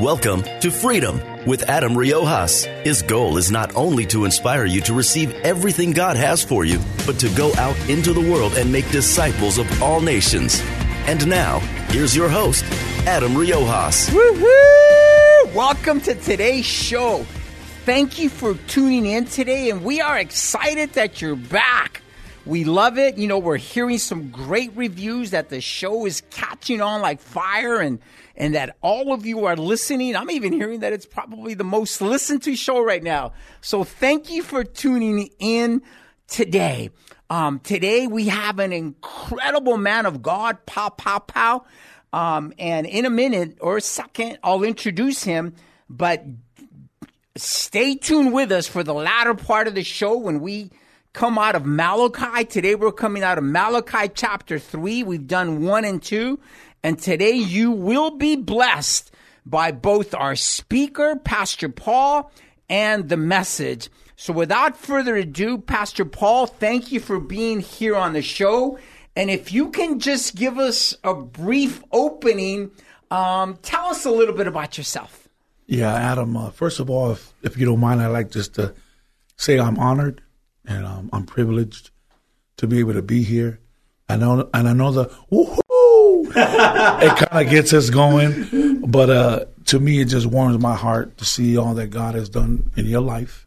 Welcome to Freedom with Adam Riojas. His goal is not only to inspire you to receive everything God has for you, but to go out into the world and make disciples of all nations. And now, here's your host, Adam Riojas. Woohoo! Welcome to today's show. Thank you for tuning in today, and we are excited that you're back. We love it. You know, we're hearing some great reviews that the show is catching on like fire and and that all of you are listening. I'm even hearing that it's probably the most listened to show right now. So thank you for tuning in today. Um, today we have an incredible man of God, pow, pow, pow. Um, and in a minute or a second, I'll introduce him. But stay tuned with us for the latter part of the show when we come out of Malachi. Today we're coming out of Malachi chapter 3. We've done 1 and 2. And today you will be blessed by both our speaker, Pastor Paul, and the message. So without further ado, Pastor Paul, thank you for being here on the show. And if you can just give us a brief opening, um, tell us a little bit about yourself. Yeah, Adam. Uh, first of all, if, if you don't mind, I'd like just to say I'm honored and um, I'm privileged to be able to be here. I know, and I know the it kind of gets us going. But uh, to me, it just warms my heart to see all that God has done in your life,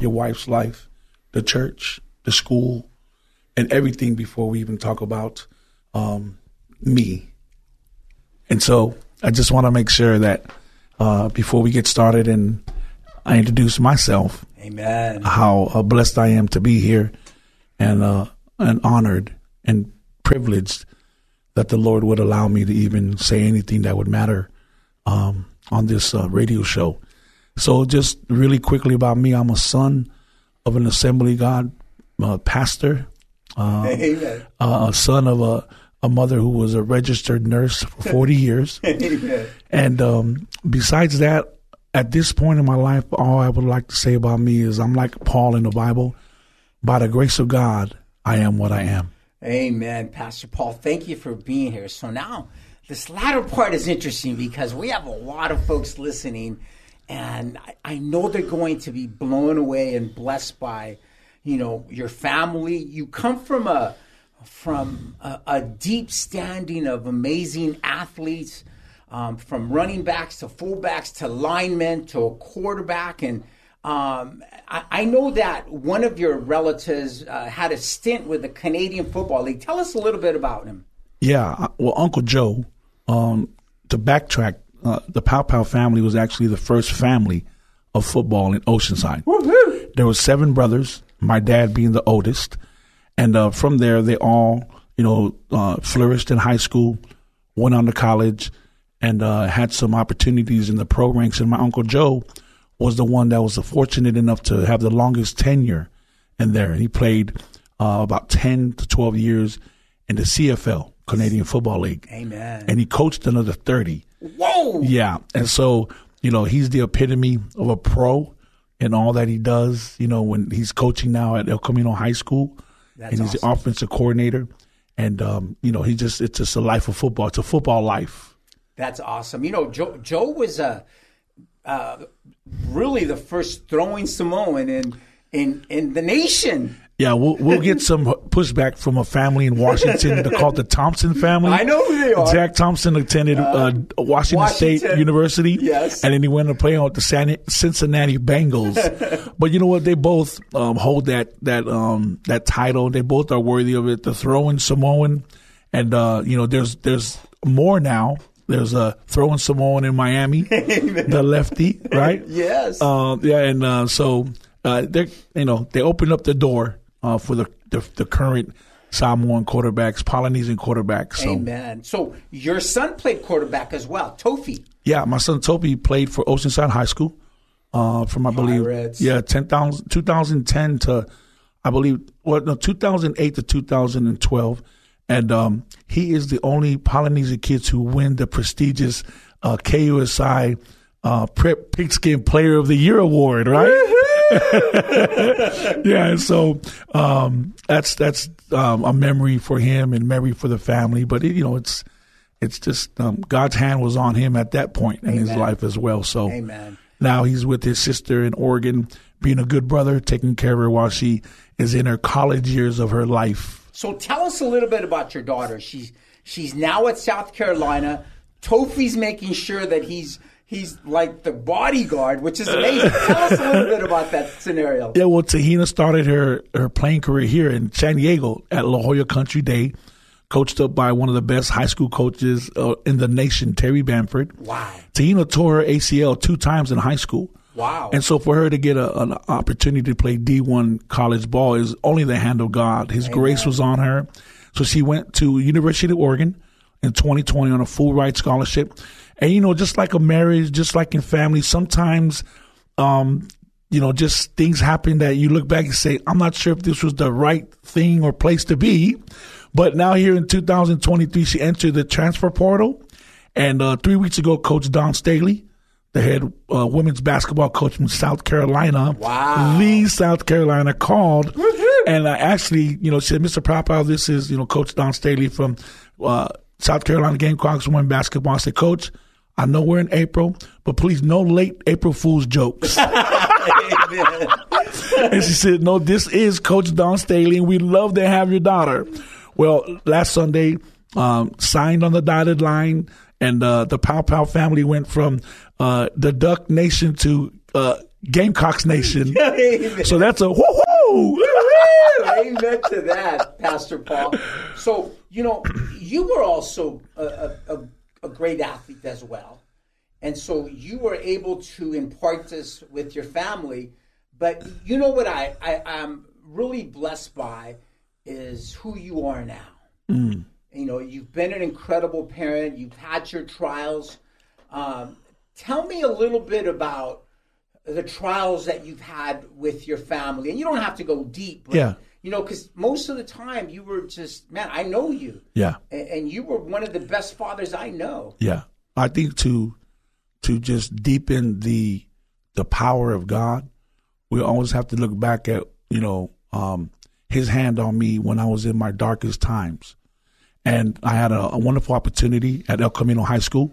your wife's life, the church, the school, and everything before we even talk about um, me. And so I just want to make sure that uh, before we get started and I introduce myself, Amen. How uh, blessed I am to be here, and uh, and honored and privileged that the Lord would allow me to even say anything that would matter um, on this uh, radio show. So, just really quickly about me, I'm a son of an Assembly God uh, pastor, uh, Amen. uh, a son of a, a mother who was a registered nurse for 40 years. And um, besides that, at this point in my life, all I would like to say about me is I'm like Paul in the Bible. By the grace of God, I am what I am. Amen, Pastor Paul. Thank you for being here. So now, this latter part is interesting because we have a lot of folks listening, and I, I know they're going to be blown away and blessed by, you know, your family. You come from a from a, a deep standing of amazing athletes um, from running backs to fullbacks to linemen to a quarterback. And um, I, I, know that one of your relatives uh, had a stint with the Canadian Football League. Tell us a little bit about him. Yeah, well, Uncle Joe, um, to backtrack, uh, the Paopao family was actually the first family of football in Oceanside. Woo-hoo! There were seven brothers, my dad being the oldest. And uh, from there, they all, you know, uh, flourished in high school, went on to college, and uh, had some opportunities in the pro ranks. And my uncle Joe was the one that was fortunate enough to have the longest tenure in there. And he played uh, about 10 to 12 years in the CFL, Canadian Football League. Amen. And he coached another 30. Whoa! Yeah. And so, you know, he's the epitome of a pro in all that he does. You know, when he's coaching now at El Camino High School, That's and he's awesome. the offensive coordinator. And, um, you know, he just, it's just a life of football. It's a football life. That's awesome. You know, Joe, Joe was a, uh, really the first throwing Samoan in in in the nation. Yeah, we'll we'll get some pushback from a family in Washington. Called the Thompson family. I know who they are. Jack Thompson attended uh, Washington, State University. Yes. and then he went to play on the Cincinnati Bengals. but you know what? They both um, hold that that um, that title. They both are worthy of it. The throwing Samoan, and uh, you know, there's there's more now. There's a throwing Samoan in Miami, the lefty, right? Yes. Uh, yeah, and uh, so uh, they, you know, they opened up the door uh, for the, the the current Samoan quarterbacks, Polynesian quarterbacks. So. Amen. So your son played quarterback as well, Tofi. Yeah, my son Toby played for Oceanside High School uh, from I believe Pirates. yeah 10, 2010 to I believe well no 2008 to 2012, and um, he is the only Polynesian kids who win the prestigious uh, KUSI uh, Prep Pigskin Player of the Year award, right? yeah, so um, that's that's um, a memory for him and memory for the family. But it, you know, it's it's just um, God's hand was on him at that point in his life as well. So Amen. now he's with his sister in Oregon, being a good brother, taking care of her while she is in her college years of her life. So tell us a little bit about your daughter. She's she's now at South Carolina. Tofi's making sure that he's he's like the bodyguard, which is amazing. tell us a little bit about that scenario. Yeah, well, Te-Hina started her her playing career here in San Diego at La Jolla Country Day, coached up by one of the best high school coaches uh, in the nation, Terri Bamford. Wow. Te-Hina tore her ACL two times in high school. Wow. And so for her to get a, an opportunity to play D1 college ball is only the hand of God. His grace was on her. So she went to University of Oregon in 2020 on a full ride scholarship. And you know, just like a marriage, just like in family, sometimes um, you know, just things happen that you look back and say, I'm not sure if this was the right thing or place to be. But now here in 2023, she entered the transfer portal. And uh, three weeks ago, Coach Dawn Staley, the head uh, women's basketball coach from South Carolina, Wow. the South Carolina called. And I actually, you know, said, Mr. Paopao, this is, you know, Coach Dawn Staley from uh, South Carolina Gamecocks women basketball. I said, Coach, I know we're in April, but please no late April Fool's jokes. and she said, "No, this is Coach Dawn Staley, and we love to have your daughter." Well, last Sunday, um, signed on the dotted line, and uh, the Paopao family went from uh, the Duck Nation to uh, Gamecocks Nation. so that's a whoo Amen to that, Pastor Paul. So, you know, you were also a, a, a, great athlete as well. And so you were able to impart this with your family. But you know what I, I, I'm really blessed by is who you are now. You know, you've been an incredible parent, you've had your trials. Um, tell me a little bit about the trials that you've had with your family. And you don't have to go deep. But, Yeah. You know, because most of the time you were just, man, I know you. Yeah. And, and you were one of the best fathers I know. Yeah, I think to to just deepen the the power of God, we always have to look back at you know um, His hand on me when I was in my darkest times, and I had a, a wonderful opportunity at El Camino High School,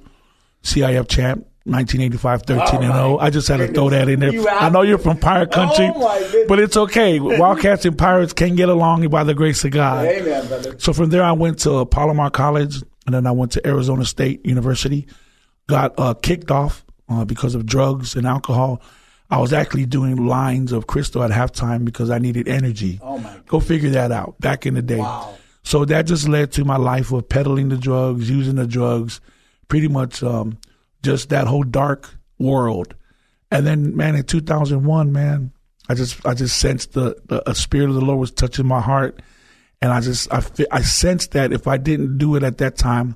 CIF champ. 1985, 13 and 0. I just had to throw that in there. I know you're from Pirate Country, Oh, but it's okay. Wildcats and Pirates can get along by the grace of God. Amen, brother. So from there, I went to Palomar College, and then I went to Arizona State University. Got uh, kicked off uh, because of drugs and alcohol. I was actually doing lines of crystal at halftime because I needed energy. Oh, my Go figure that out. Back in the day. Wow. So that just led to my life of peddling the drugs, using the drugs, pretty much um, just that whole dark world. And then, man, in 2001, man, I just I just sensed the, the a spirit of the Lord was touching my heart, and I just I I sensed that if I didn't do it at that time,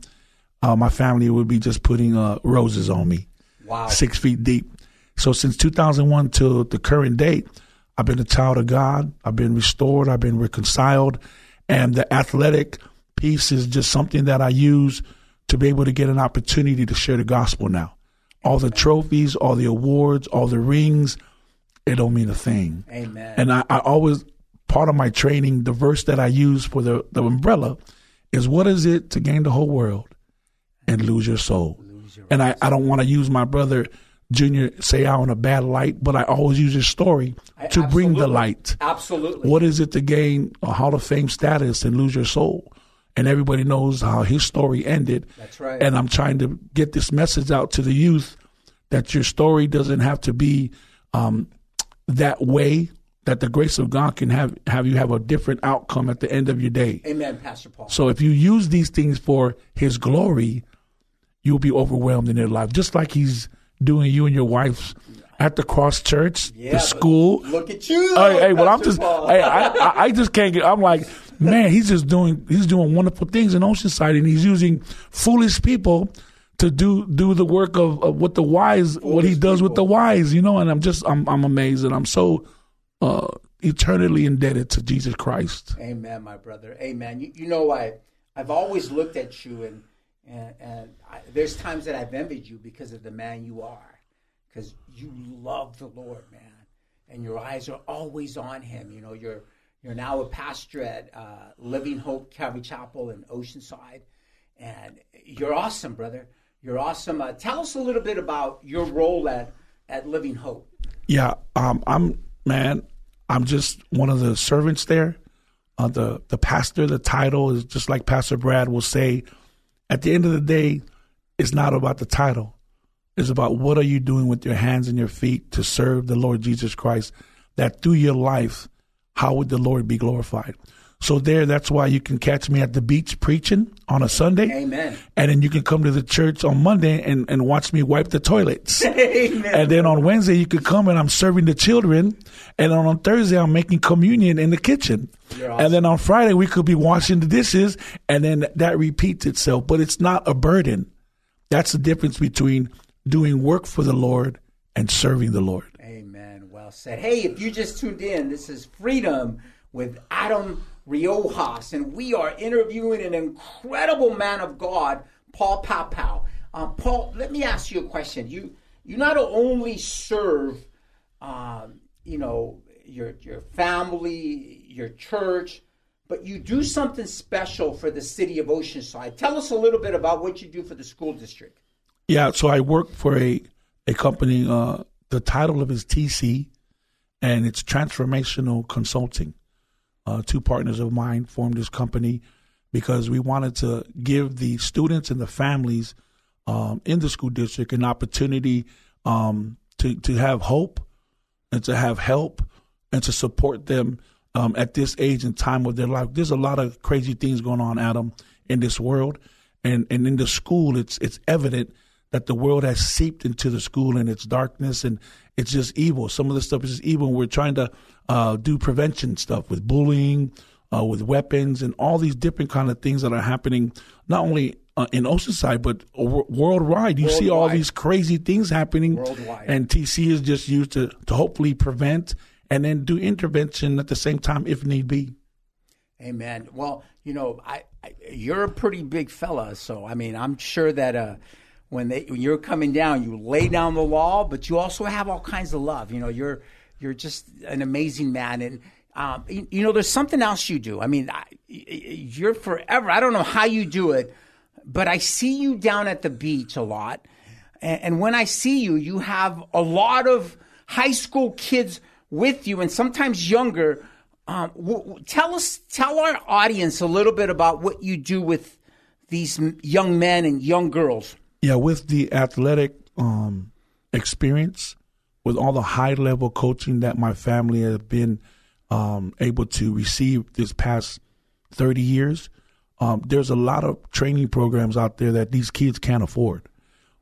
uh, my family would be just putting uh, roses on me, Wow. six feet deep. So since 2001 till the current date, I've been a child of God. I've been restored. I've been reconciled, and the athletic piece is just something that I use to be able to get an opportunity to share the gospel now. All the trophies, all the awards, all the rings, it don't mean a thing. Amen. And I, I always part of my training, the verse that I use for the, the umbrella is what is it to gain the whole world and lose your soul? and I, I don't want to use my brother Junior Seau in a bad light, but I always use his story to bring the light. Absolutely. What is it to gain a Hall of Fame status and lose your soul? And everybody knows how his story ended. That's right. And I'm trying to get this message out to the youth that your story doesn't have to be um, that way. That the grace of God can have have you have a different outcome at the end of your day. Amen, Pastor Paul. So if you use these things for His glory, you'll be overwhelmed in your life, just like He's doing you and your wife's at the cross church, Yeah, the school. Look at you. Hey, hey, well, I'm just, hey, I, I, I just can't get. I'm like, man, he's just doing, he's doing wonderful things in Oceanside, and he's using foolish people to do do the work of, of what the wise, what he Foolish does with the wise, you know. And I'm just, I'm, I'm amazed, and I'm so uh, eternally indebted to Jesus Christ. Amen, my brother. Amen. You, you know, I I've always looked at you, and and, and I, there's times that I've envied you because of the man you are, because you love the Lord, man, and your eyes are always on Him. You know, you're you're now a pastor at uh, Living Hope Calvary Chapel in Oceanside, and you're awesome, brother. You're awesome. Uh, tell us a little bit about your role at at Living Hope. Yeah, um, I'm man. I'm just one of the servants there. Uh, the the pastor, the title is just like Pastor Brad will say. At the end of the day, it's not about the title. It's about what are you doing with your hands and your feet to serve the Lord Jesus Christ. That through your life, how would the Lord be glorified? So there, that's why you can catch me at the beach preaching on a Sunday. Amen. And then you can come to the church on Monday and, and watch me wipe the toilets. Amen. And then on Wednesday, you could come and I'm serving the children. And then on Thursday, I'm making communion in the kitchen. You're And then on Friday, we could be washing the dishes. And then that repeats itself. But it's not a burden. That's the difference between doing work for the Lord and serving the Lord. Amen. Well said. Hey, if you just tuned in, this is Freedom with Adam Riojas, and we are interviewing an incredible man of God, Paul Paopao. Um, Paul, let me ask you a question. You you not only serve, um, you know, your your family, your church, but you do something special for the city of Oceanside. Tell us a little bit about what you do for the school district. Yeah, so I work for a a company. Uh, the title of it is TC, and it's Transformational Consulting. Uh, two partners of mine formed this company because we wanted to give the students and the families um, in the school district an opportunity um, to to have hope and to have help and to support them um, at this age and time of their life. There's a lot of crazy things going on, Adam, in this world, and and in the school, it's it's evident that the world has seeped into the school and its darkness and it's just evil. Some of the stuff is just evil. We're trying to uh, do prevention stuff with bullying, uh, with weapons, and all these different kind of things that are happening not only uh, in Oceanside but w- worldwide. You see all these crazy things happening, Worldwide. and TC is just used to to hopefully prevent and then do intervention at the same time if need be. Amen. Well, you know, I, I you're a pretty big fella, so I mean, I'm sure that uh, when they when you're coming down, you lay down the law, but you also have all kinds of love. You know, you're you're just an amazing man, and um, you, you know, there's something else you do. I mean, I, you're forever. I don't know how you do it, but I see you down at the beach a lot, and, and when I see you, you have a lot of high school kids with you, and sometimes younger. Um, w- w- tell us, tell our audience a little bit about what you do with these young men and young girls. Yeah, with the athletic um, experience, with all the high level coaching that my family has been um, able to receive this past 30 years, um, there's a lot of training programs out there that these kids can't afford.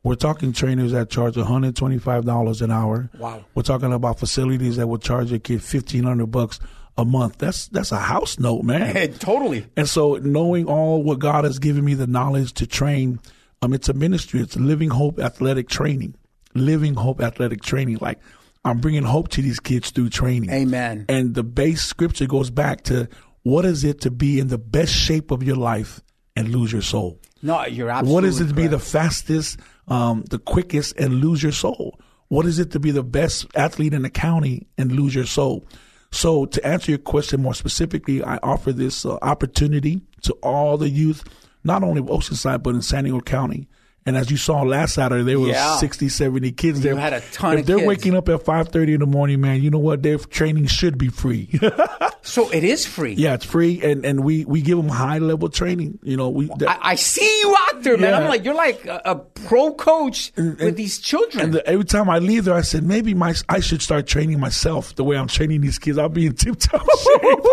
We're talking trainers that charge $125 an hour. Wow. We're talking about facilities that will charge a kid 1500 bucks a month. That's that's a house note, man. totally. And so, knowing all what God has given me the knowledge to train, um, it's a ministry. It's Living Hope Athletic Training. Living Hope Athletic Training. Like I'm bringing hope to these kids through training. Amen. And the base scripture goes back to what is it to be in the best shape of your life and lose your soul? No, you're absolutely. What is it to be the fastest, um, the quickest, and lose your soul? What is it to be the best athlete in the county and lose your soul? So, to answer your question more specifically, I offer this uh, opportunity to all the youth, not only Oceanside, but in San Diego County. And as you saw last Saturday, there was Yeah. 60, 70 kids You there. had a ton if they're kids. waking up at 5.30 in the morning, man, you know what? Their training should be free. So it is free. Yeah, it's free, and, and we, we give them high level training. You know, we that, I, I see you out there, man. Yeah. I'm like, you're like a, a pro coach with these children. and the, every time I leave there, I said maybe my I should start training myself the way I'm training these kids. I'll be in tip top shape.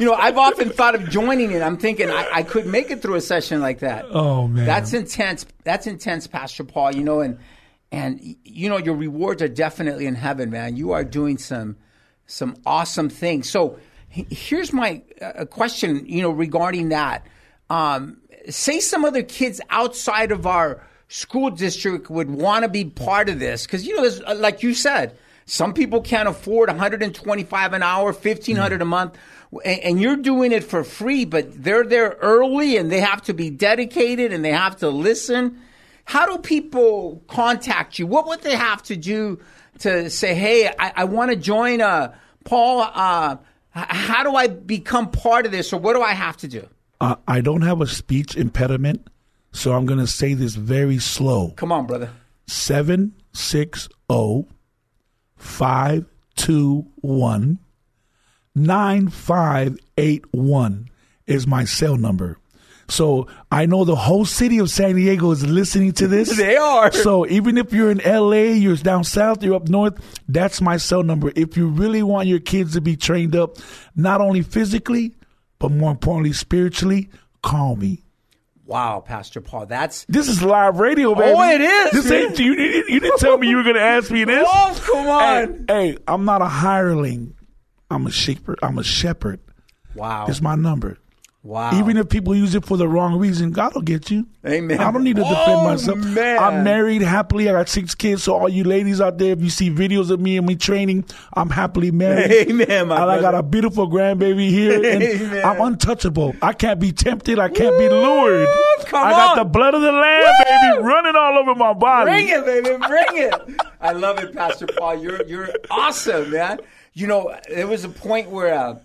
You know, I've often thought of joining it. I'm thinking I, I could make it through a session like that. Oh man, That's intense. That's intense, Pastor Paul. You know, and and you know your rewards are definitely in heaven, man. You are doing some some awesome things. So here's my uh, question. You know, regarding that, um, say some other kids outside of our school district would want to be part of this because you know, uh, like you said. Some people can't afford 125 an hour, 1500 a month, and, and you're doing it for free, but they're there early and they have to be dedicated and they have to listen. How do people contact you? What would they have to do to say, "Hey, I, I want to join"? Uh, Paul, uh, how do I become part of this, or what do I have to do? uh, I don't have a speech impediment, so I'm going to say this very slow. Come on, brother. Seven six zero five two one nine five eight one is my cell number. So I know the whole city of San Diego is listening to this. They are. So even if you're in LA, you're down south, you're up north, that's my cell number. If you really want your kids to be trained up, not only physically, but more importantly, spiritually, call me. Wow, Pastor Paul, that's This is live radio, baby. Oh, it is, This ain't you. You didn't tell me you were going to ask me this. oh, come on. Hey, hey, I'm not a hireling. I'm a shepherd. I'm a shepherd. Wow, It's my number. wow. Even if people use it for the wrong reason, God will get you. Amen. I don't need to defend Oh, myself. man. I'm married happily. I got six kids. So all you ladies out there, if you see videos of me and me training, I'm happily married. Amen, my and I got a beautiful grandbaby here. And Amen. I'm untouchable. I can't be tempted. I can't be lured. come I got on. the blood of the lamb, baby, running all over my body. Bring it, baby. Bring it. I love it, Pastor Paul. You're you're awesome, man. You know, there was a point where uh,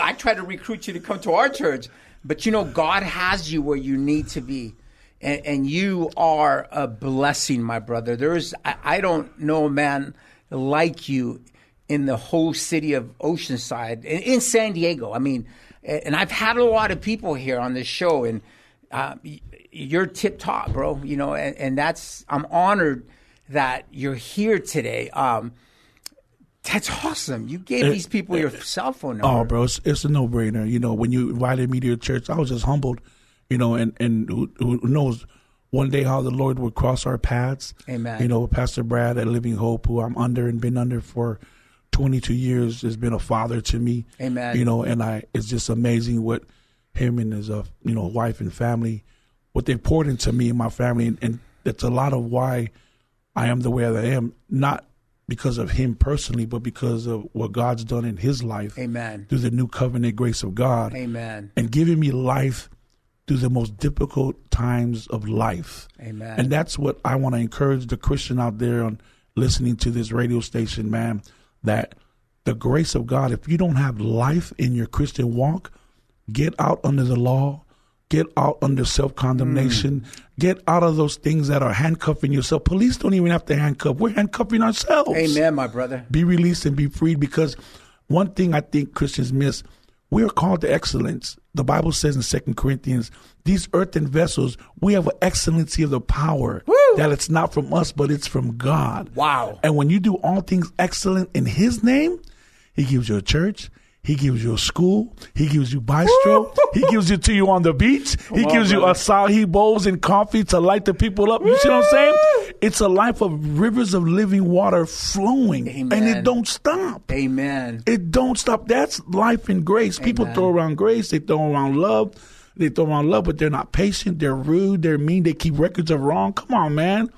I tried to recruit you to come to our church, but you know, God has you where you need to be. And, and you are a blessing, my brother. There's, I, I don't know a man like you in the whole city of Oceanside, in, in San Diego. I mean, and I've had a lot of people here on this show, and uh, you're tip top, bro. You know, and, and that's I'm honored that you're here today. Um, that's awesome. You gave these people your cell phone number. Oh, bro, it's, it's a no brainer. You know, when you invited me to your church, I was just humbled. You know, and and who, who knows one day how the Lord would cross our paths. Amen. You know, Pastor Brad at Living Hope, who I'm under and been under for 22 years, has been a father to me. Amen. You know, and I it's just amazing what him and his uh, you know wife and family what they've poured into me and my family, and, and that's a lot of why I am the way that I am. Not because of him personally, but because of what God's done in his life Amen. through the new covenant grace of God Amen. and giving me life through the most difficult times of life. Amen. And that's what I want to encourage the Christian out there on listening to this radio station, man, that the grace of God, if you don't have life in your Christian walk, get out under the law, get out under self condemnation, hmm. get out of those things that are handcuffing yourself. Police don't even have to handcuff, we're handcuffing ourselves Amen, my brother. be released and be freed because one thing I think Christians miss, we are called to excellence. The Bible says in Second Corinthians, these earthen vessels, we have an excellency of the power that it's not from us, but it's from God. Wow. And when you do all things excellent in His name, He gives you a church. He gives you a school. He gives you bistro. he gives it to you on the beach. he on, gives you brother. acai bowls and coffee to light the people up. You see what I'm saying? It's a life of rivers of living water flowing, and it don't stop. Amen. It don't stop. That's life and grace. People Amen. throw around grace. They throw around love. They throw around love, but they're not patient. They're rude. They're mean. They keep records of wrong. Come on, man.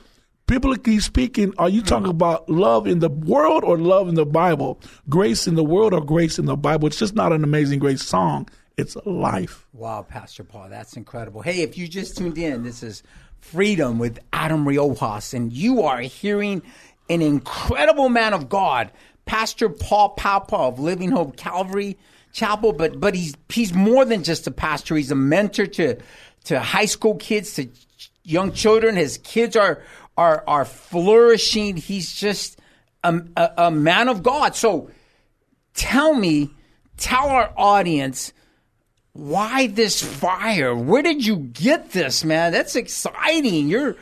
Biblically speaking, are you talking about love in the world or love in the Bible? Grace in the world or grace in the Bible? It's just not an amazing grace song. It's life. Wow, Pastor Paul, that's incredible. Hey, if you just tuned in, this is Freedom with Adam Riojas, and you are hearing an incredible man of God, Pastor Paul Paopao of Living Hope Calvary Chapel. But but he's he's more than just a pastor. He's a mentor to to high school kids, to young children. His kids are are are flourishing. He's just a, a, a man of God. So tell me, tell our audience why this fire? Where did you get this, man? That's exciting. You're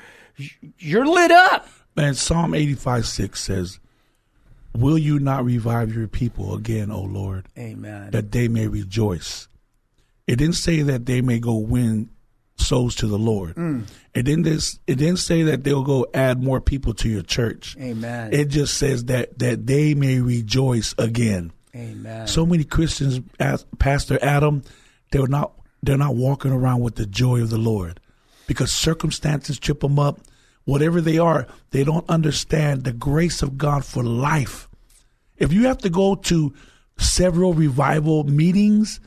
you're lit up. Man, Psalm 85 6 says, Will you not revive your people again, O Lord? Amen. That they may rejoice. It didn't say that they may go win souls to the Lord. Mm. It didn't it didn't say that they'll go add more people to your church. Amen. It just says that that they may rejoice again. Amen. So many Christians, as Pastor Adam, they're not they're not walking around with the joy of the Lord because circumstances trip them up. Whatever they are, they don't understand the grace of God for life. If you have to go to several revival meetings,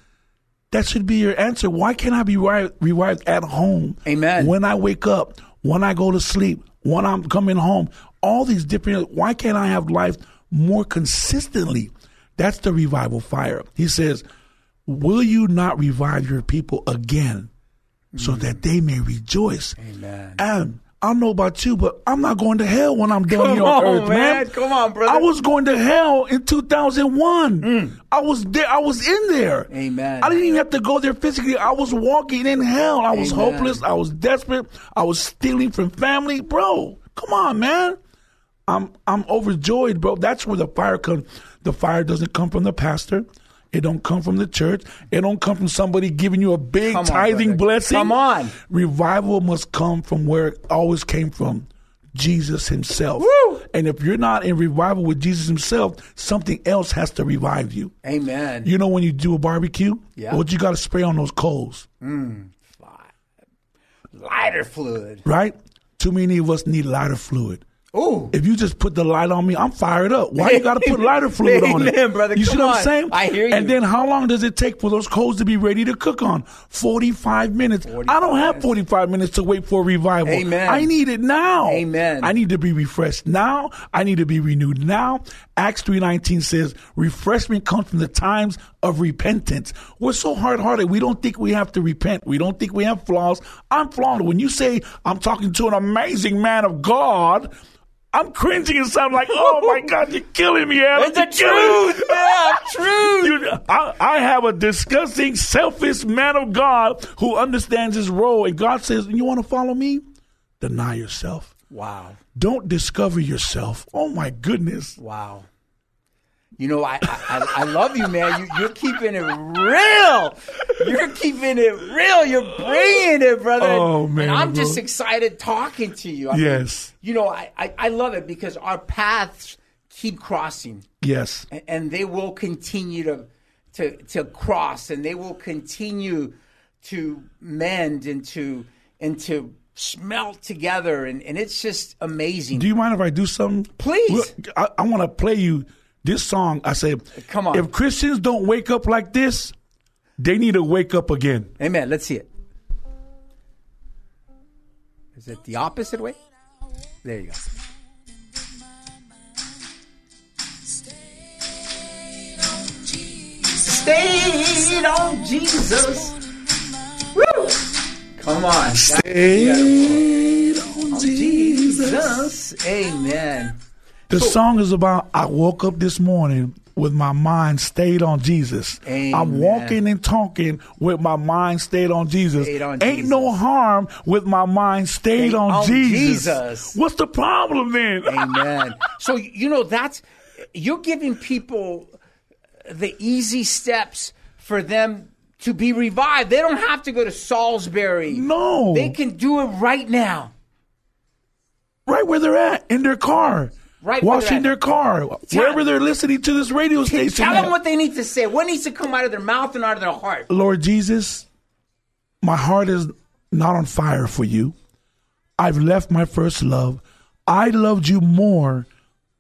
that should be your answer. Why can't I be revived, revived at home? Amen. When I wake up, when I go to sleep, when I'm coming home, all these different. Why can't I have life more consistently? That's the revival fire. He says, Will you not revive your people again so mm. that they may rejoice? Amen. And I don't know about you, but I'm not going to hell when I'm done Come here on, on, earth, man. Come on, brother. I was going to hell in 2001. I was there. I was in there. Mm. Amen. I didn't even have to go there physically. I was walking in hell. I was Amen. hopeless. I was desperate. I was stealing from family, bro. Come on, man. I'm I'm overjoyed, bro. That's where the fire comes. The fire doesn't come from the pastor. It don't come from the church. It don't come from somebody giving you a big on, tithing brother. blessing. Come on. Revival must come from where it always came from. Jesus himself. Woo! And if you're not in revival with Jesus himself, something else has to revive you. Amen. You know when you do a barbecue? Yeah. What you got to spray on those coals, mm, Lighter fluid. right? Too many of us need lighter fluid. Ooh. If you just put the light on me, I'm fired up. Why you got to put lighter fluid on it? Brother. You see what I'm saying? I hear you. And then how long does it take for those coals to be ready to cook on? 45 minutes. I don't have 45 minutes to wait for a revival. Amen. I need it now. Amen. I need to be refreshed now. I need to be renewed now. Acts 3.19 says, refreshment comes from the times of repentance. We're so hard-hearted. We don't think we have to repent. We don't think we have flaws. I'm flawed. When you say I'm talking to an amazing man of God, I'm cringing inside like, oh my God, you're killing me, Adam. It's the You're killing me. truth. Yeah, truth. You- I, I have a disgusting, selfish man of God who understands his role. And God says, You want to follow me? Deny yourself. Wow. Don't discover yourself. Oh my goodness. Wow. You know, I, I I love you, man. You, you're keeping it real. You're keeping it real. You're bringing it, brother. Oh, man, And I'm bro. just excited talking to you. I mean, Yes. you know, I, I, I love it because our paths keep crossing. Yes. and, and they will continue to to to cross and they will continue to mend and to and to smelt together and, and it's just amazing Do you mind if I do something? Please. I, I want to play you this song. I say, Come on. If Christians don't wake up like this, they need to wake up again. amen let's see it is it the opposite way there you go Stayed on Jesus. Woo! Come on. Stayed on Jesus. Amen. The song is about I woke up this morning with my mind stayed on Jesus. Amen. I'm walking and talking with my mind stayed on Jesus. Stayed on Ain't no harm with my mind stayed Stayed on, on Jesus. Jesus. What's the problem then? Amen. so you know that's you're giving people the easy steps for them to be revived. They don't have to go to Asbury. No. They can do it right now. right where they're at in their car. Right washing their car, wherever they're listening to this radio station. Tell them what they need to say. What needs to come out of their mouth and out of their heart. Lord Jesus, my heart is not on fire for you. I've left my first love. I loved you more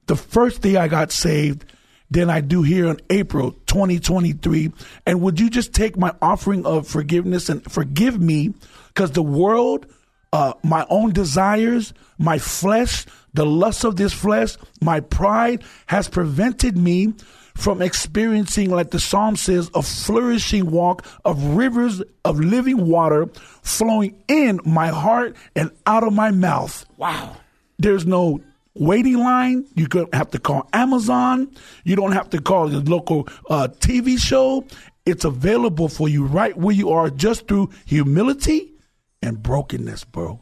the first day I got saved than I do here in April 2023. And would you just take my offering of forgiveness and forgive me? Because the world, uh, my own desires, my flesh, the lust of this flesh, my pride has prevented me from experiencing, like the psalm says, a flourishing walk of rivers of living water flowing in my heart and out of my mouth. Wow. There's no waiting line. You don't have to call Amazon. You don't have to call your local uh, TV show. It's available for you right where you are just through humility and brokenness, bro.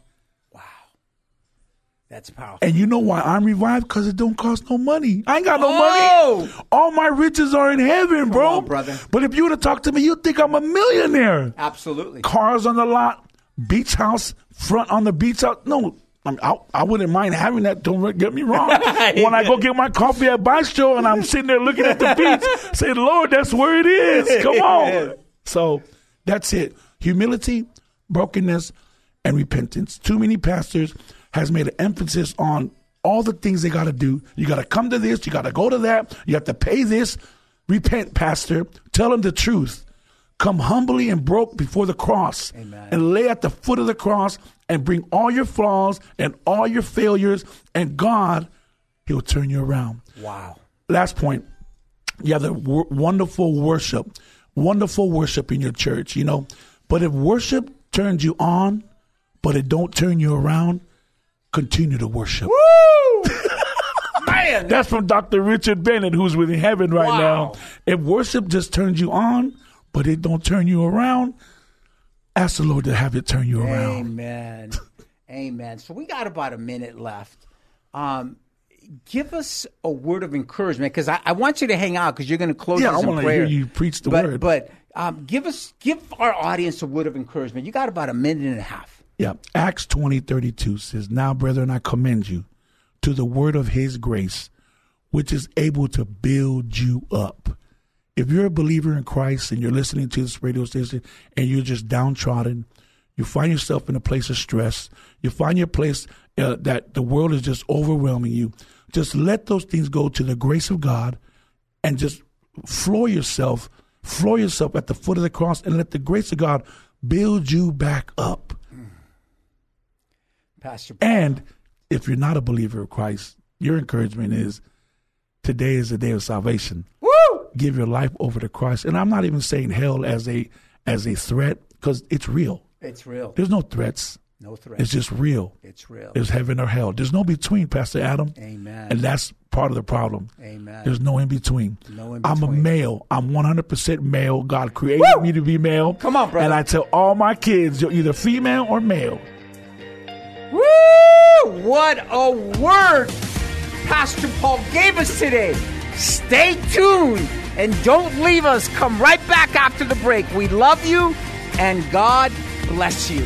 That's powerful. And you know why I'm revived? Because it don't cost no money. I ain't got no Oh! money. All my riches are in heaven, bro. on, brother. But if you were to talk to me, you'd think I'm a millionaire. Absolutely. Cars on the lot, beach house, front on the beach house. No, I, mean, I, I wouldn't mind having that. Don't get me wrong. when I go get my coffee at Bistro and I'm sitting there looking at the beach, saying, Lord, that's where it is. Come on. So that's it. Humility, brokenness, and repentance. Too many pastors has made an emphasis on all the things they got to do. You got to come to this. You got to go to that. You have to pay this. Repent, pastor. Tell them the truth. Come humbly and broke before the cross and lay at the foot of the cross and bring all your flaws and all your failures, and God, He'll turn you around. Wow. Last point. You have the w- wonderful worship, wonderful worship in your church, you know. But if worship turns you on, but it don't turn you around, continue to worship. Man, That's from Dr. Richard Bennett, who's with heaven right Wow. now. If worship just turns you on, but it don't turn you around, ask the Lord to have it turn you around. Amen. Amen. So we got about a minute left. Um, give us a word of encouragement because I, I want you to hang out because you're going to close Yeah, I wanna hear you preach the but, word. But um, give us, give our audience a word of encouragement. You got about a minute and a half. Yeah. Acts twenty thirty two says, Now, brethren, I commend you to the word of his grace, which is able to build you up. If you're a believer in Christ and you're listening to this radio station and you're just downtrodden, you find yourself in a place of stress, you find your place uh, that the world is just overwhelming you, just let those things go to the grace of God and just floor yourself, floor yourself at the foot of the cross and let the grace of God build you back up. Pastor. And if you're not a believer of Christ, your encouragement is today is the day of salvation. Woo! Give your life over to Christ. And I'm not even saying hell as a as a threat because it's real. It's real. There's no threats. No threat. It's just real. It's real. It's heaven or hell. There's no between, Pastor Adam. Amen. And that's part of the problem. Amen. There's no in between. No in between. I'm a male. I'm 100% male. God created Woo! me to be male. Come on, brother. And I tell all my kids, you're either female or male. Woo! What a word Pastor Paul gave us today. Stay tuned and don't leave us. Come right back after the break. We love you and God bless you.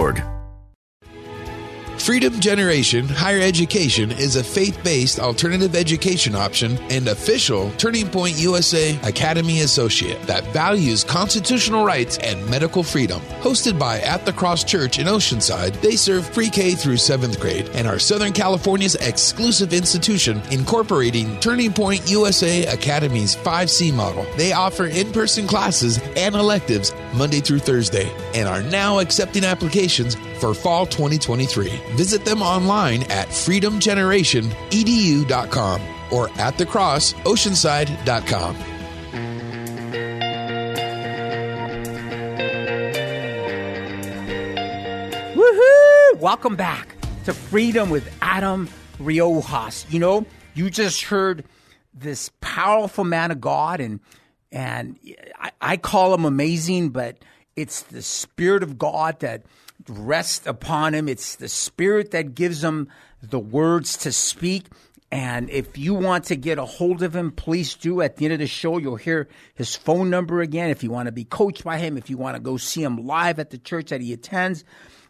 org. Freedom Generation Higher Education is a faith based alternative education option and official Turning Point USA Academy Associate that values constitutional rights and medical freedom. Hosted by At the Cross Church in Oceanside, they serve pre K through 7th grade and are Southern California's exclusive institution incorporating Turning Point USA Academy's 5C model. They offer in person classes and electives Monday through Thursday and are now accepting applications for fall 2023. Visit them online at freedomgenerationedu.com or at thecrossoceanside.com. Woohoo! Welcome back to Freedom with Adam Riojas. You know, you just heard this powerful man of God, and and I, I call him amazing, but it's the Spirit of God that rests upon him. It's the Spirit that gives him the words to speak. And if you want to get a hold of him, please do. At the end of the show, you'll hear his phone number again. If you want to be coached by him, if you want to go see him live at the church that he attends.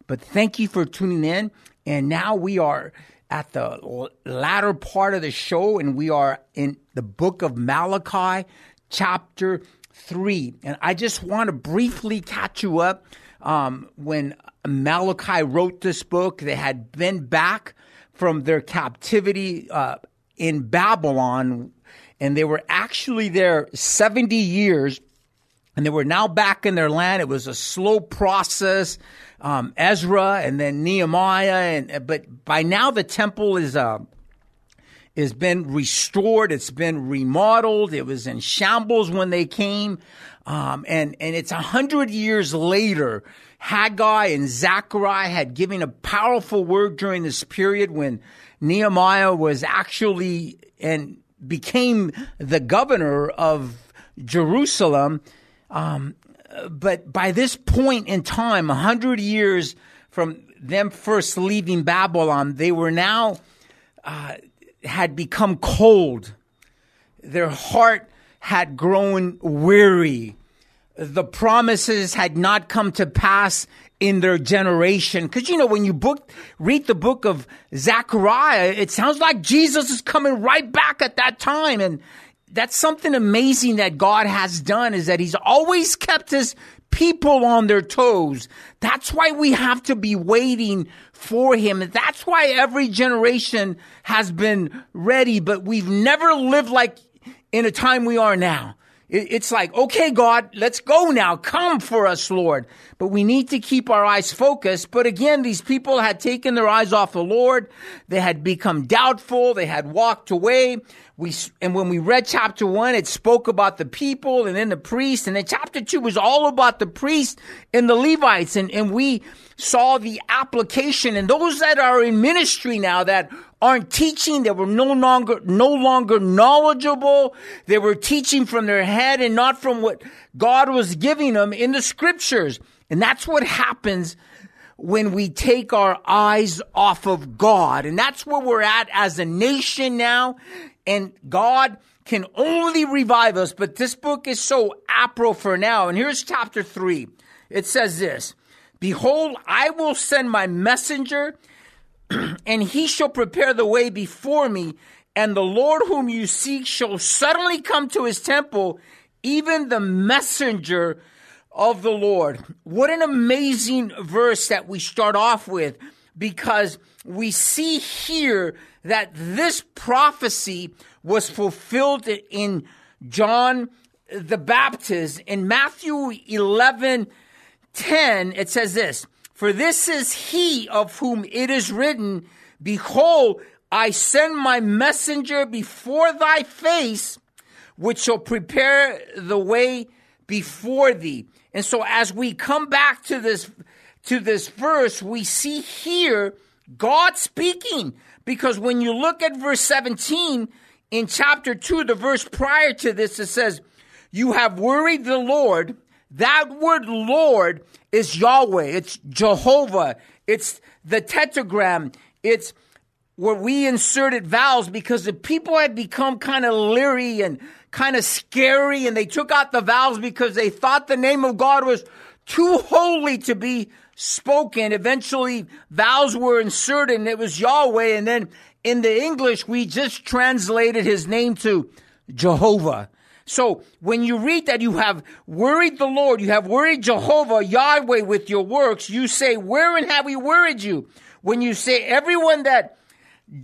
But thank you for tuning in. And now we are at the latter part of the show, and we are in the book of Malachi, chapter three. And I just want to briefly catch you up. Um, when Malachi wrote this book. They had been back from their captivity uh, in Babylon, and they were actually there 70 years, and they were now back in their land. It was a slow process. Um, Ezra and then Nehemiah, and but by now the temple is uh, has been restored. It's been remodeled. It was in shambles when they came. Um, and, and it's a hundred years later. Haggai and Zechariah had given a powerful word during this period when Nehemiah was actually and became the governor of Jerusalem. Um, but by this point in time, a hundred years from them first leaving Babylon, they were now uh, had become cold. Their heart had grown weary. The promises had not come to pass in their generation. Cause you know, when you book, read the book of Zechariah, it sounds like Jesus is coming right back at that time. And that's something amazing that God has done is that he's always kept his people on their toes. That's why we have to be waiting for him. That's why every generation has been ready, but we've never lived like in a time we are now. It's like, okay, God, let's go now. Come for us, Lord. But we need to keep our eyes focused. But again, these people had taken their eyes off the Lord. They had become doubtful. They had walked away. We, and when we read chapter one, it spoke about the people and then the priest. And then chapter two was all about the priest and the Levites. And, and we saw the application and those that are in ministry now that aren't teaching. They were no longer, no longer knowledgeable. They were teaching from their head and not from what God was giving them in the scriptures. And that's what happens when we take our eyes off of God. And that's where we're at as a nation now. And God can only revive us, but this book is so apro for now. And here's chapter three. It says this, Behold, I will send my messenger and he shall prepare the way before me, and the Lord whom you seek shall suddenly come to his temple, even the messenger of the Lord. What an amazing verse that we start off with because we see here that this prophecy was fulfilled in John the Baptist. In Matthew 11 10, it says this for this is he of whom it is written, Behold, I send my messenger before thy face, which shall prepare the way before thee. And so as we come back to this, to this verse, we see here God speaking. Because when you look at verse 17 in chapter 2, the verse prior to this, it says, You have worried the Lord. That word Lord is Yahweh. It's Jehovah. It's the tetragram. It's where we inserted vowels because the people had become kind of leery and kind of scary and they took out the vowels because they thought the name of God was too holy to be spoken. Eventually vowels were inserted and it was Yahweh. And then in the English, we just translated his name to Jehovah. So when you read that you have worried the Lord, you have worried Jehovah, Yahweh with your works, you say, wherein have we worried you? When you say, everyone that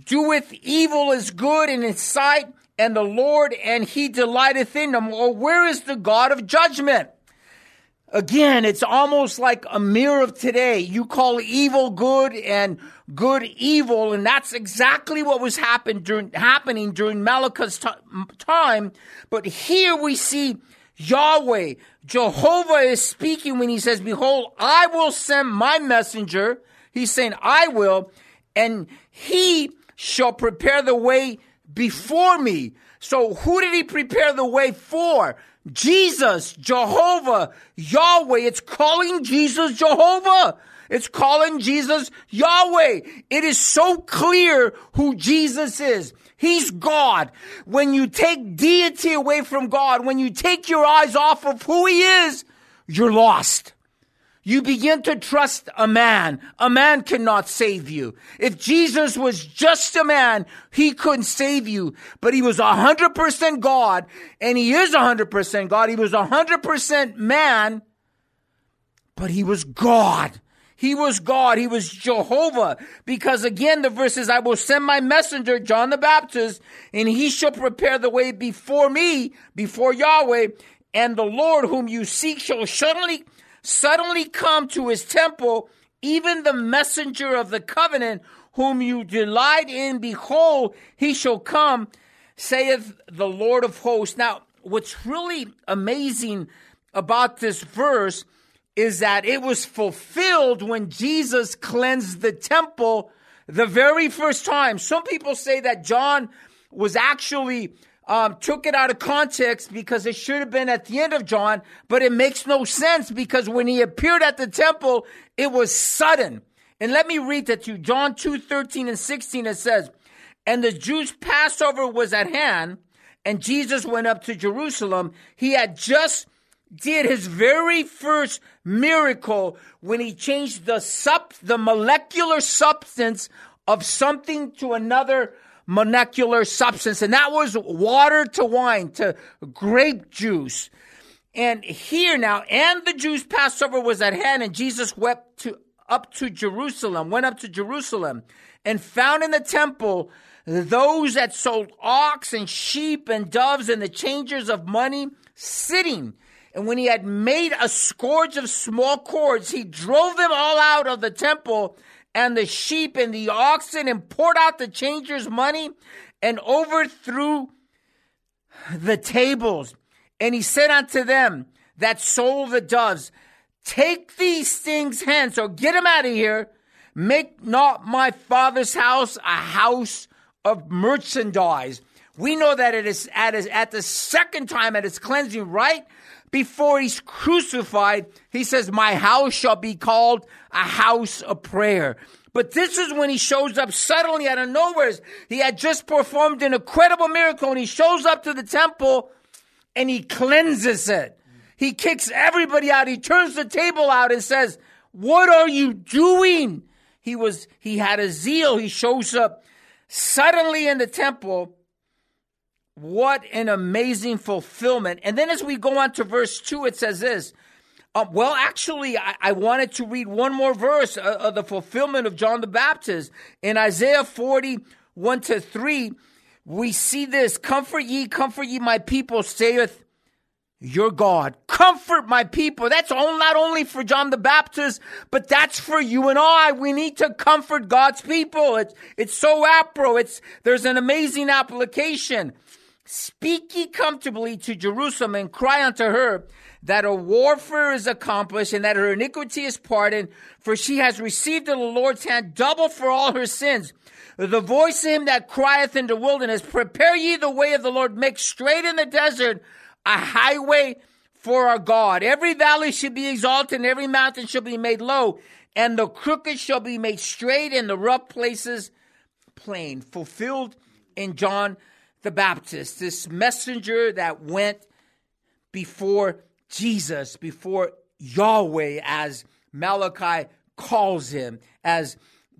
doeth evil is good in his sight, and the Lord, and he delighteth in them, or where is the God of judgment? Again, it's almost like a mirror of today. You call evil good and good evil, and that's exactly what was during, happening during Malachi's t- time. But here we see Yahweh, Jehovah is speaking when he says, Behold, I will send my messenger. He's saying, I will, and he shall prepare the way before me. So who did he prepare the way for? Jesus, Jehovah, Yahweh. It's calling Jesus Jehovah. It's calling Jesus Yahweh. It is so clear who Jesus is. He's God. When you take deity away from God, when you take your eyes off of who He is, you're lost. You begin to trust a man. A man cannot save you. If Jesus was just a man, he couldn't save you. But he was 100% God, and he is 100% God. He was 100% man, but he was God. He was God. He was Jehovah. Because again, the verse says, I will send my messenger, John the Baptist, and he shall prepare the way before me, before Yahweh, and the Lord whom you seek shall suddenly, suddenly come to his temple, even the messenger of the covenant whom you delight in. Behold, he shall come, saith the Lord of hosts. Now, what's really amazing about this verse is that it was fulfilled when Jesus cleansed the temple the very first time. Some people say that John was actually um, took it out of context because it should have been at the end of John, but it makes no sense because when he appeared at the temple, it was sudden. And let me read that to you. John 2 13 and 16, it says, And the Jews' Passover was at hand, and Jesus went up to Jerusalem. He had just did his very first miracle when he changed the sub, the molecular substance of something to another molecular substance. And that was water to wine, to grape juice. And here now, and the Jews' Passover was at hand, and Jesus wept to up to Jerusalem, went up to Jerusalem, and found in the temple those that sold ox and sheep and doves and the changers of money sitting. And when he had made a scourge of small cords, he drove them all out of the temple and the sheep and the oxen and poured out the changers' money and overthrew the tables. And he said unto them that sold the doves, Take these things hence, or get them out of here. Make not my father's house a house of merchandise. We know that it is at, at the second time at its cleansing, right before he's crucified, he says, My house shall be called a house of prayer. But this is when he shows up suddenly out of nowhere. He had just performed an incredible miracle and he shows up to the temple and he cleanses it. He kicks everybody out. He turns the table out and says, What are you doing? He was, he had a zeal. He shows up suddenly in the temple. What an amazing fulfillment. And then as we go on to verse 2, it says this. Uh, well, actually, I, I, wanted to read one more verse uh, of the fulfillment of John the Baptist. In Isaiah 40, 1 to 3, we see this Comfort ye, comfort ye, my people, saith your God. Comfort my people. That's all, not only for John the Baptist, but that's for you and I. We need to comfort God's people. It's, it's so apro. It's, there's an amazing application. Speak ye comfortably to Jerusalem and cry unto her that her warfare is accomplished and that her iniquity is pardoned, for she has received of the Lord's hand double for all her sins. The voice of him that crieth in the wilderness, prepare ye the way of the Lord, make straight in the desert a highway for our God. Every valley shall be exalted, and every mountain shall be made low, and the crooked shall be made straight, and the rough places plain. Fulfilled in John the Baptist, this messenger that went before Jesus, before Yahweh, as Malachi calls him, as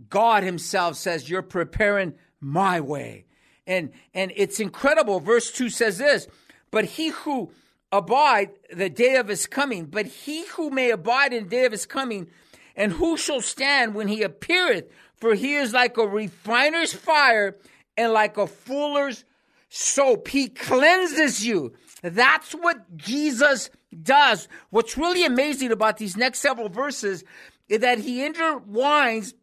God Himself says, You're preparing my way. And, and it's incredible. Verse 2 says this but he who abide the day of his coming, but he who may abide in the day of his coming, and who shall stand when he appeareth? For he is like a refiner's fire and like a fuller's soap. He cleanses you. That's what Jesus does. What's really amazing about these next several verses is that he intertwines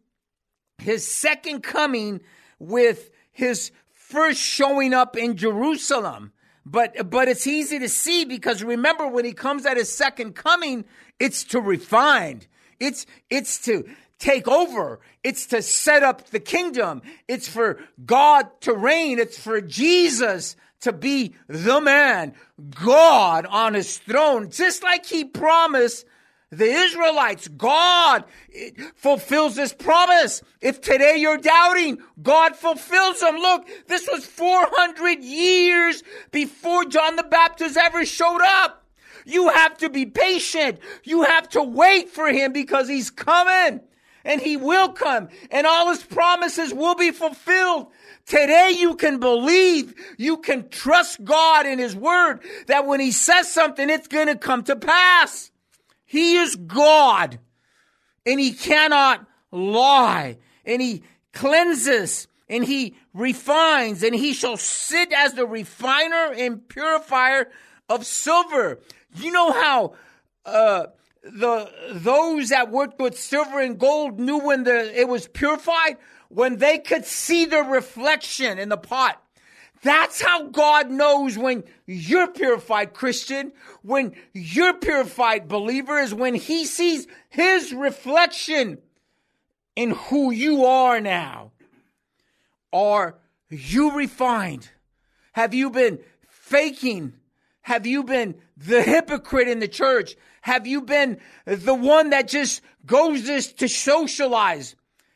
his second coming with his first showing up in Jerusalem. But but it's easy to see because remember when he comes at his second coming, it's to refine. It's it's to take over. It's to set up the kingdom. It's for God to reign. It's for Jesus to be the man, God on his throne, just like he promised the Israelites. God eh, fulfills this promise. If today you're doubting, God fulfills them. Look, this was 400 years before John the Baptist ever showed up. You have to be patient. You have to wait for him because he's coming and he will come and all his promises will be fulfilled. Today you can believe, you can trust God in his word that when he says something, it's going to come to pass. He is God. and he cannot lie, and he cleanses and he refines, and he shall sit as the refiner and purifier of silver. You know how uh, the those that worked with silver and gold knew when the it was purified when they could see the reflection in the pot. That's how God knows when you're purified Christian, when you're purified believer is when he sees his reflection in who you are now. Are you refined? Have you been faking? Have you been the hypocrite in the church? Have you been the one that just goes just to socialize?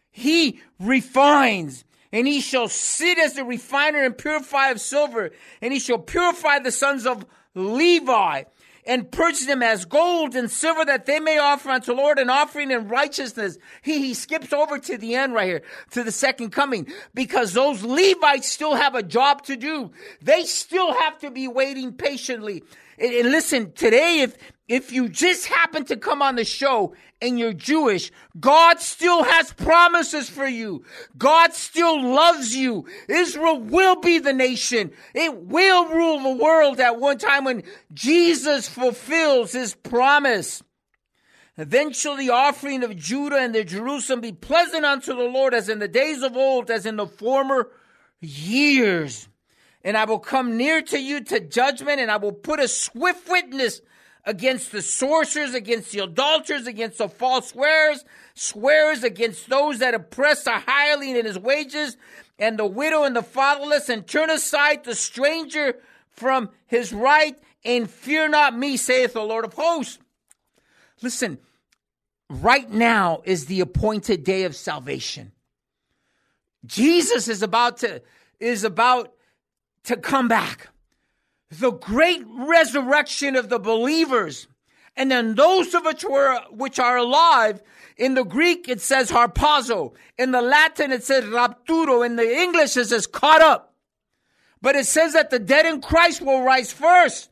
He refines and he shall sit as the refiner and purifier of silver, and he shall purify the sons of Levi and purchase them as gold and silver that they may offer unto the Lord an offering in righteousness. He, he skips over to the end right here, to the second coming, because those Levites still have a job to do. They still have to be waiting patiently. And, and listen, today, if, if you just happen to come on the show and you're Jewish, God still has promises for you. God still loves you. Israel will be the nation. It will rule the world at one time when Jesus fulfills his promise. Then shall the offering of Judah and the Jerusalem be pleasant unto the Lord as in the days of old, as in the former years. And I will come near to you to judgment, and I will put a swift witness against the sorcerers, against the adulterers, against the false swearers, swears against those that oppress the hireling in his wages, and the widow and the fatherless, and turn aside the stranger from his right, and fear not me, saith the Lord of hosts. Listen, right now is the appointed day of salvation. Jesus is about to is about to come back the great resurrection of the believers. And then those of which were, which are alive, in the Greek it says harpazo. In the Latin it says rapturo. In the English it says caught up. But it says that the dead in Christ will rise first.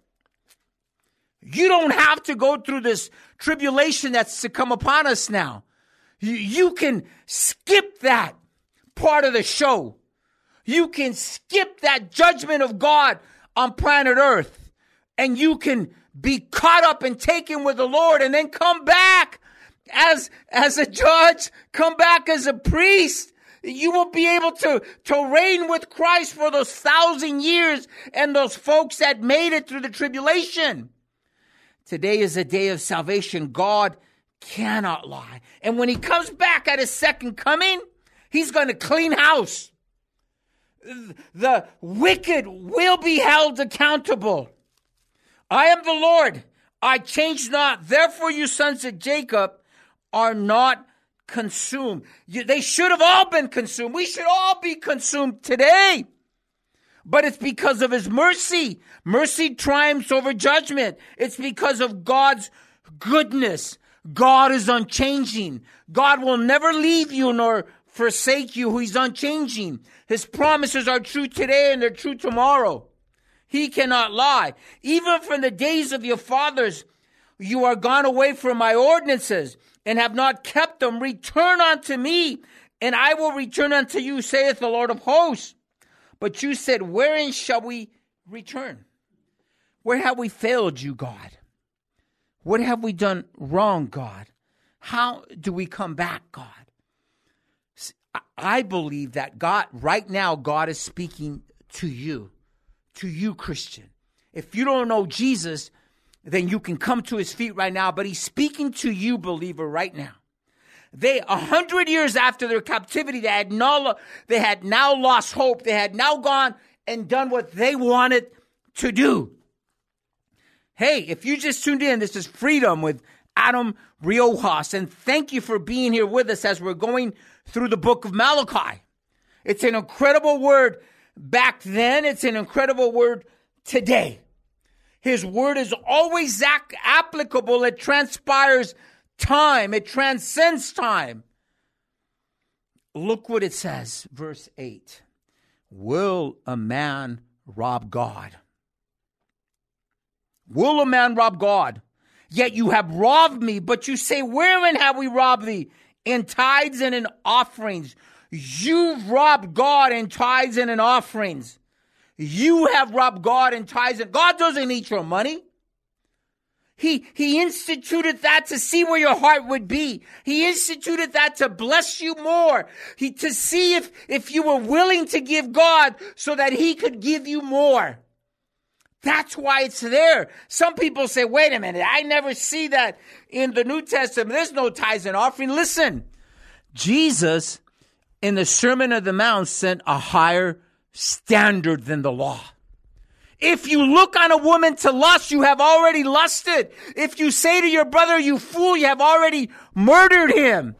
You don't have to go through this tribulation that's to come upon us now. You, you can skip that part of the show. You can skip that judgment of God on planet Earth and you can be caught up and taken with the Lord and then come back as, as a judge, come back as a priest. You will be able to, to reign with Christ for those thousand years and those folks that made it through the tribulation. Today is a day of salvation. God cannot lie. And when he comes back at his second coming, he's going to clean house the wicked will be held accountable. I am the Lord. I change not. Therefore, you sons of Jacob are not consumed. You, they should have all been consumed. We should all be consumed today. But it's because of his mercy. Mercy triumphs over judgment. It's because of God's goodness. God is unchanging. God will never leave you nor forsake you. He's unchanging. His promises are true today and they're true tomorrow. He cannot lie. Even from the days of your fathers, you are gone away from my ordinances and have not kept them. Return unto me, and I will return unto you, saith the Lord of hosts. But you said, Wherein shall we return? Where have we failed you, God? What have we done wrong, God? How do we come back, God? I believe that God, right now, God is speaking to you, to you, Christian. If you don't know Jesus, then you can come to his feet right now, but he's speaking to you, believer, right now. They, a hundred years after their captivity, they had, no, they had now lost hope. They had now gone and done what they wanted to do. Hey, if you just tuned in, this is Freedom with Adam Riojas, and thank you for being here with us as we're going through the book of Malachi. It's an incredible word back then, it's an incredible word today. His word is always applicable. It transpires time, it transcends time. Look what it says, verse 8. Will a man rob God? Will a man rob God? Yet you have robbed me. But you say, Wherein have we robbed thee? In tithes and in offerings. You've robbed God in tithes and in offerings. You have robbed God in tithes and God doesn't need your money. He, he instituted that to see where your heart would be. He instituted that to bless you more. He, to see if, if you were willing to give God so that he could give you more. That's why it's there. Some people say, wait a minute, I never see that in the New Testament. There's no tithes and offering. Listen, Jesus in the Sermon of the Mount sent a higher standard than the law. If you look on a woman to lust, you have already lusted. If you say to your brother, you fool, you have already murdered him.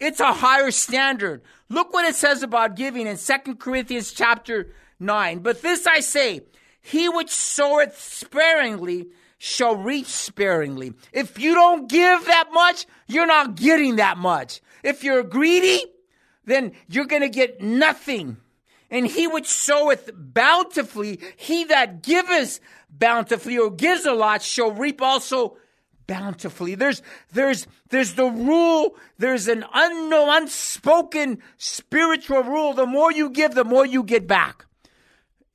It's a higher standard. Look what it says about giving in 2 Corinthians chapter 9. But this I say, he which soweth sparingly shall reap sparingly. If you don't give that much, you're not getting that much. If you're greedy, then you're going to get nothing. And he which soweth bountifully, he that giveth bountifully or gives a lot shall reap also bountifully. There's, there's, there's the rule. There's an unknown, unspoken spiritual rule. The more you give, the more you get back.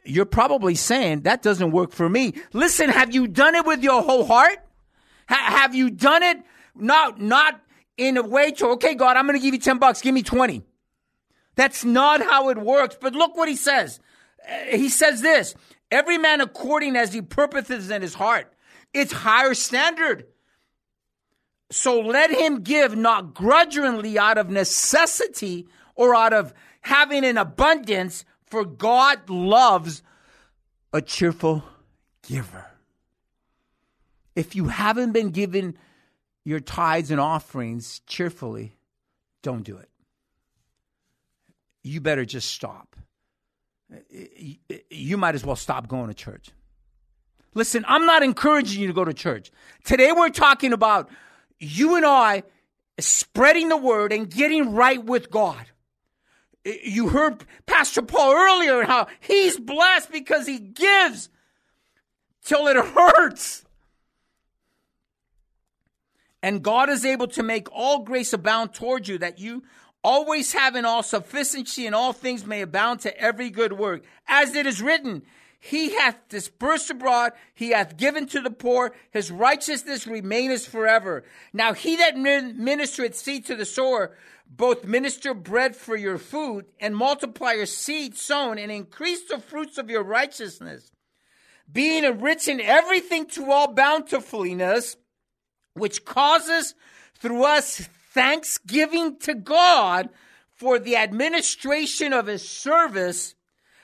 You're probably saying that doesn't work for me. Listen, have you done it with your whole heart? Ha- have you done it not, not in a way to, okay, God, I'm going to give you 10 bucks. Give me 20. That's not how it works. But look what he says. Uh, he says this every man according as he purposes in his heart. It's higher standard. So let him give not grudgingly out of necessity or out of having an abundance, for God loves a cheerful giver. If you haven't been given your tithes and offerings cheerfully, don't do it you better just stop. You might as well stop going to church. Listen, I'm not encouraging you to go to church. Today we're talking about you and I spreading the word and getting right with God. You heard Pastor Paul earlier and how he's blessed because he gives till it hurts. And God is able to make all grace abound toward you that you always have having all sufficiency in all things may abound to every good work. As it is written, he hath dispersed abroad, he hath given to the poor, his righteousness remaineth forever. Now he that ministereth seed to the sower, both minister bread for your food, and multiply your seed sown, and increase the fruits of your righteousness, being enriched in everything to all bountifulness, which causes through us thanksgiving to God for the administration of his service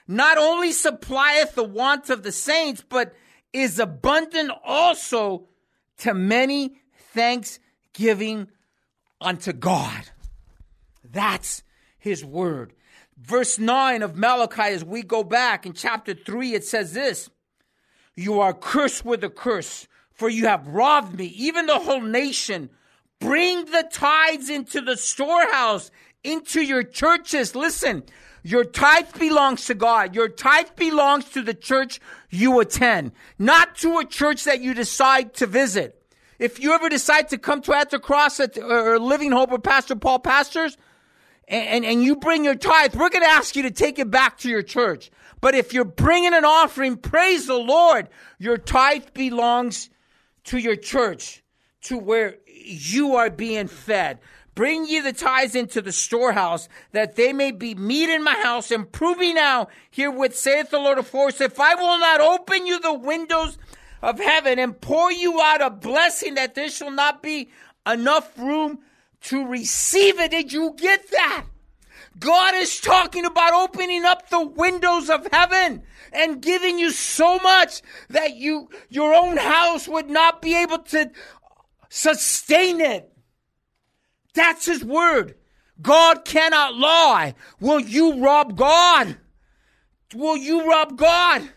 not only supplieth the want of the saints, but is abundant also to many thanksgiving unto God. That's his word. Verse 9 of Malachi, as we go back in chapter 3, it says this You are cursed with a curse, for you have robbed me, even the whole nation Bring the tithes into the storehouse, into your churches. Listen, your tithe belongs to God. Your tithe belongs to the church you attend, not to a church that you decide to visit. If you ever decide to come to at the cross or Living Hope or Pastor Paul pastors, and, and, and you bring your tithe, we're going to ask you to take it back to your church. But if you're bringing an offering, praise the Lord, your tithe belongs to your church, to where you are being fed. Bring ye the tithes into the storehouse, that they may be meat in my house. And prove me now, herewith saith the Lord of hosts, if I will not open you the windows of heaven and pour you out a blessing, that there shall not be enough room to receive it. Did you get that? God is talking about opening up the windows of heaven and giving you so much that you your own house would not be able to Sustain it. That's his word. God cannot lie. Will you rob God? Will you rob God?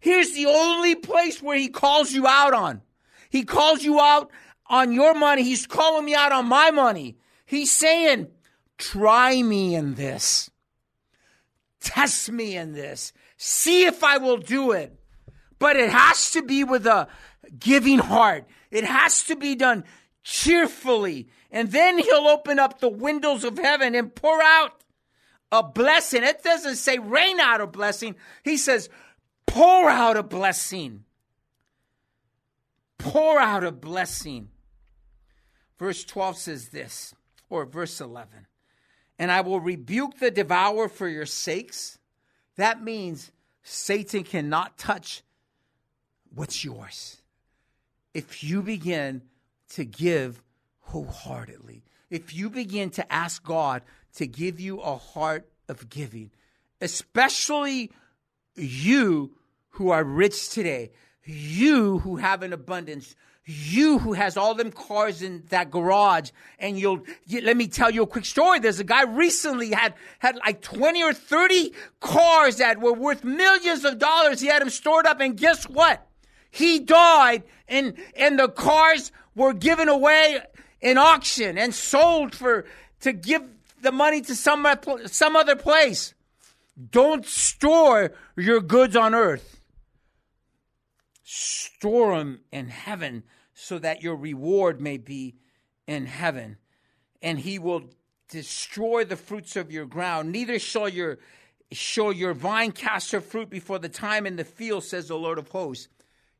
Here's the only place where he calls you out on. He calls you out on your money. He's calling me out on my money. He's saying, try me in this. Test me in this. See if I will do it. But it has to be with a giving heart. It has to be done cheerfully. And then he'll open up the windows of heaven and pour out a blessing. It doesn't say rain out a blessing. He says pour out a blessing. Pour out a blessing. Verse 12 says this, or verse 11. And I will rebuke the devourer for your sakes. That means Satan cannot touch what's yours. If you begin to give wholeheartedly, if you begin to ask God to give you a heart of giving, especially you who are rich today, you who have an abundance, you who has all them cars in that garage and you'll you, let me tell you a quick story. There's a guy recently had had like 20 or 30 cars that were worth millions of dollars. He had them stored up and guess what? He died and and the cars were given away in auction and sold for to give the money to some some other place don't store your goods on earth store them in heaven so that your reward may be in heaven. And he will destroy the fruits of your ground. Neither shall your shall your vine cast her fruit before the time in the field, says the Lord of hosts.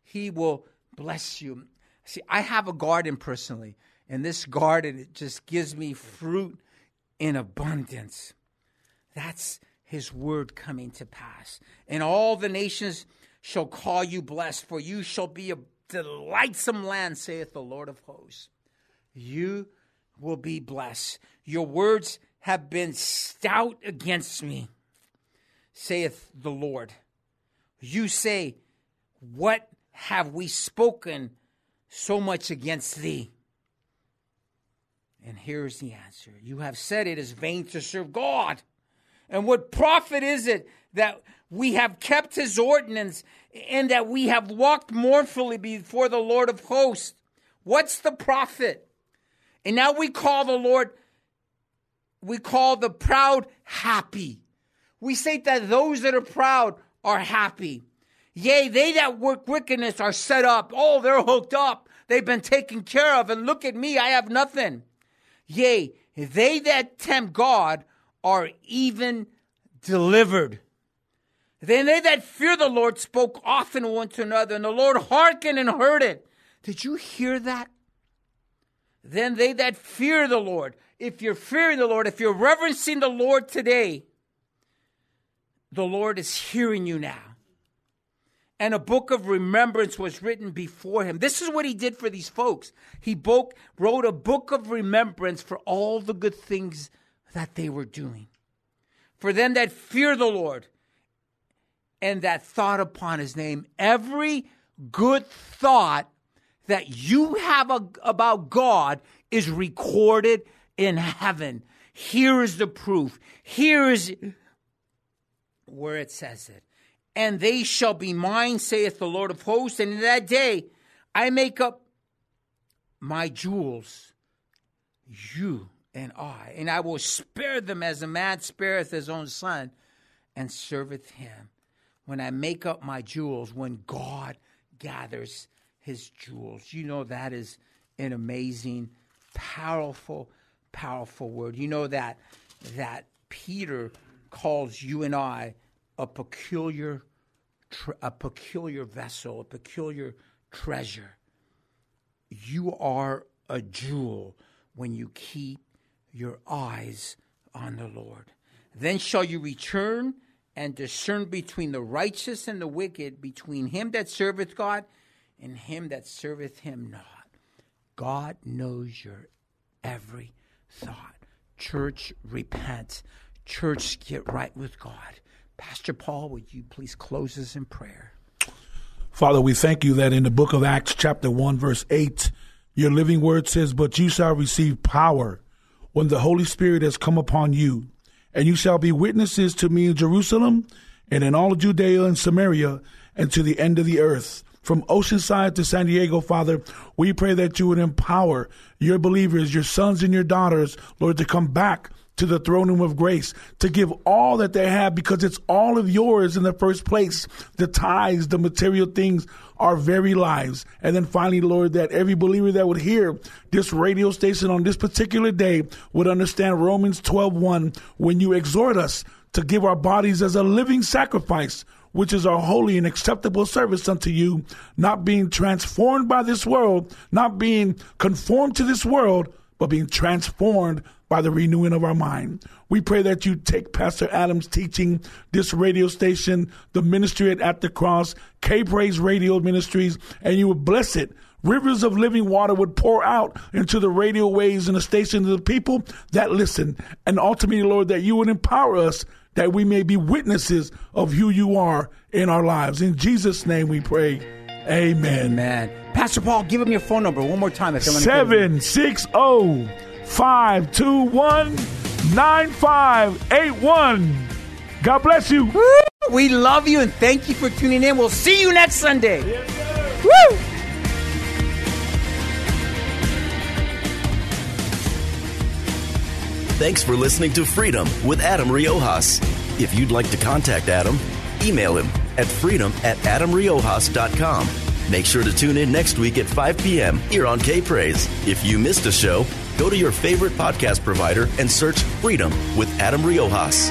He will bless you. See, I have a garden personally, and this garden it just gives me fruit in abundance. That's his word coming to pass. And all the nations shall call you blessed, for you shall be a delightsome land, saith the Lord of hosts. You will be blessed. Your words have been stout against me, saith the Lord. You say, What have we spoken so much against thee? And here's the answer You have said it is vain to serve God. And what profit is it that we have kept his ordinance and that we have walked mournfully before the Lord of hosts. What's the profit? And now we call the Lord, we call the proud happy. We say that those that are proud are happy. Yea, they that work wickedness are set up. Oh, they're hooked up. They've been taken care of. And look at me, I have nothing. Yea, they that tempt God are even delivered. Then they that fear the Lord spoke often one to another, and the Lord hearkened and heard it. Did you hear that? Then they that fear the Lord, if you're fearing the Lord, if you're reverencing the Lord today, the Lord is hearing you now. And a book of remembrance was written before him. This is what he did for these folks. He wrote a book of remembrance for all the good things that they were doing. For them that fear the Lord, and that thought upon his name. Every good thought that you have a, about God is recorded in heaven. Here is the proof. Here is where it says it. And they shall be mine, saith the Lord of hosts. And in that day I make up my jewels, you and I, and I will spare them as a man spareth his own son and serveth him when I make up my jewels, when God gathers his jewels. You know, that is an amazing, powerful, powerful word. You know that that Peter calls you and I a peculiar a peculiar vessel, a peculiar treasure. You are a jewel when you keep your eyes on the Lord. Then shall you return and discern between the righteous and the wicked, between him that serveth God and him that serveth him not. God knows your every thought. Church, repent. Church, get right with God. Pastor Paul, would you please close us in prayer? Father, we thank you that in the book of Acts, chapter 1, verse 8, your living word says, But you shall receive power when the Holy Spirit has come upon you and you shall be witnesses to me in Jerusalem and in all Judea and Samaria and to the end of the earth. From Oceanside to San Diego, Father, we pray that you would empower your believers, your sons and your daughters, Lord, to come back to the throne room of grace to give all that they have because it's all of yours in the first place. The tithes, the material things, our very lives. And then finally, Lord, that every believer that would hear this radio station on this particular day would understand Romans 12 1 when you exhort us to give our bodies as a living sacrifice which is our holy and acceptable service unto you, not being transformed by this world, not being conformed to this world, but being transformed by the renewing of our mind. We pray that you take Pastor Adams' teaching, this radio station, the ministry at, at the cross, K Praise Radio Ministries, and you would bless it. Rivers of living water would pour out into the radio waves and the stations of the people that listen. And ultimately, Lord, that you would empower us that we may be witnesses of who you are in our lives. In Jesus' name we pray. Amen. Amen. Pastor Paul, give him your phone number one more time. If you want to 760 521 9581. God bless you. Woo! We love you and thank you for tuning in. We'll see you next Sunday. Woo! Thanks for listening to Freedom with Adam Riojas. If you'd like to contact Adam, email him at freedom at adamriojas.com. Make sure to tune in next week at 5 p.m. here on K Praise. If you missed a show, go to your favorite podcast provider and search Freedom with Adam Riojas.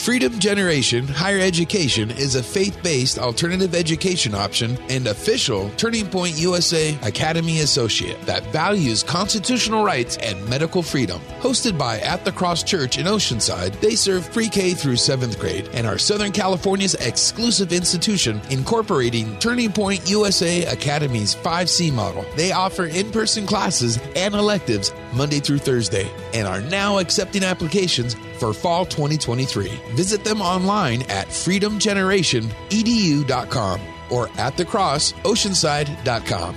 Freedom Generation Higher Education is a faith based alternative education option and official Turning Point USA Academy Associate that values constitutional rights and medical freedom. Hosted by At the Cross Church in Oceanside, they serve pre K through 7th grade and are Southern California's exclusive institution incorporating Turning Point USA Academy's 5C model. They offer in person classes and electives Monday through Thursday and are now accepting applications for fall 2023. Visit them online at freedomgenerationedu.com or at thecrossoceanside.com.